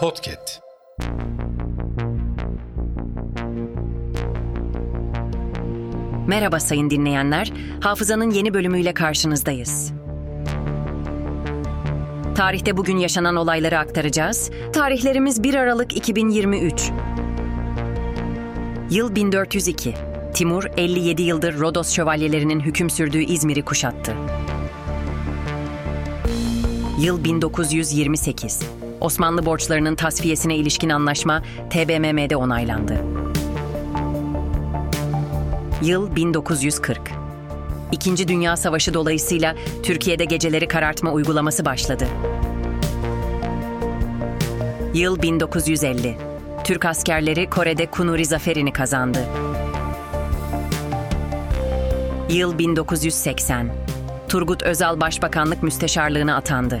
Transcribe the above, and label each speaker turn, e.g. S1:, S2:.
S1: Podcast.
S2: Merhaba sayın dinleyenler. Hafızanın yeni bölümüyle karşınızdayız. Tarihte bugün yaşanan olayları aktaracağız. Tarihlerimiz 1 Aralık 2023. Yıl 1402. Timur 57 yıldır Rodos şövalyelerinin hüküm sürdüğü İzmir'i kuşattı. Yıl 1928. Osmanlı borçlarının tasfiyesine ilişkin anlaşma TBMM'de onaylandı. Yıl 1940. İkinci Dünya Savaşı dolayısıyla Türkiye'de geceleri karartma uygulaması başladı. Yıl 1950. Türk askerleri Kore'de Kunuri Zaferi'ni kazandı. Yıl 1980. Turgut Özal Başbakanlık Müsteşarlığına atandı.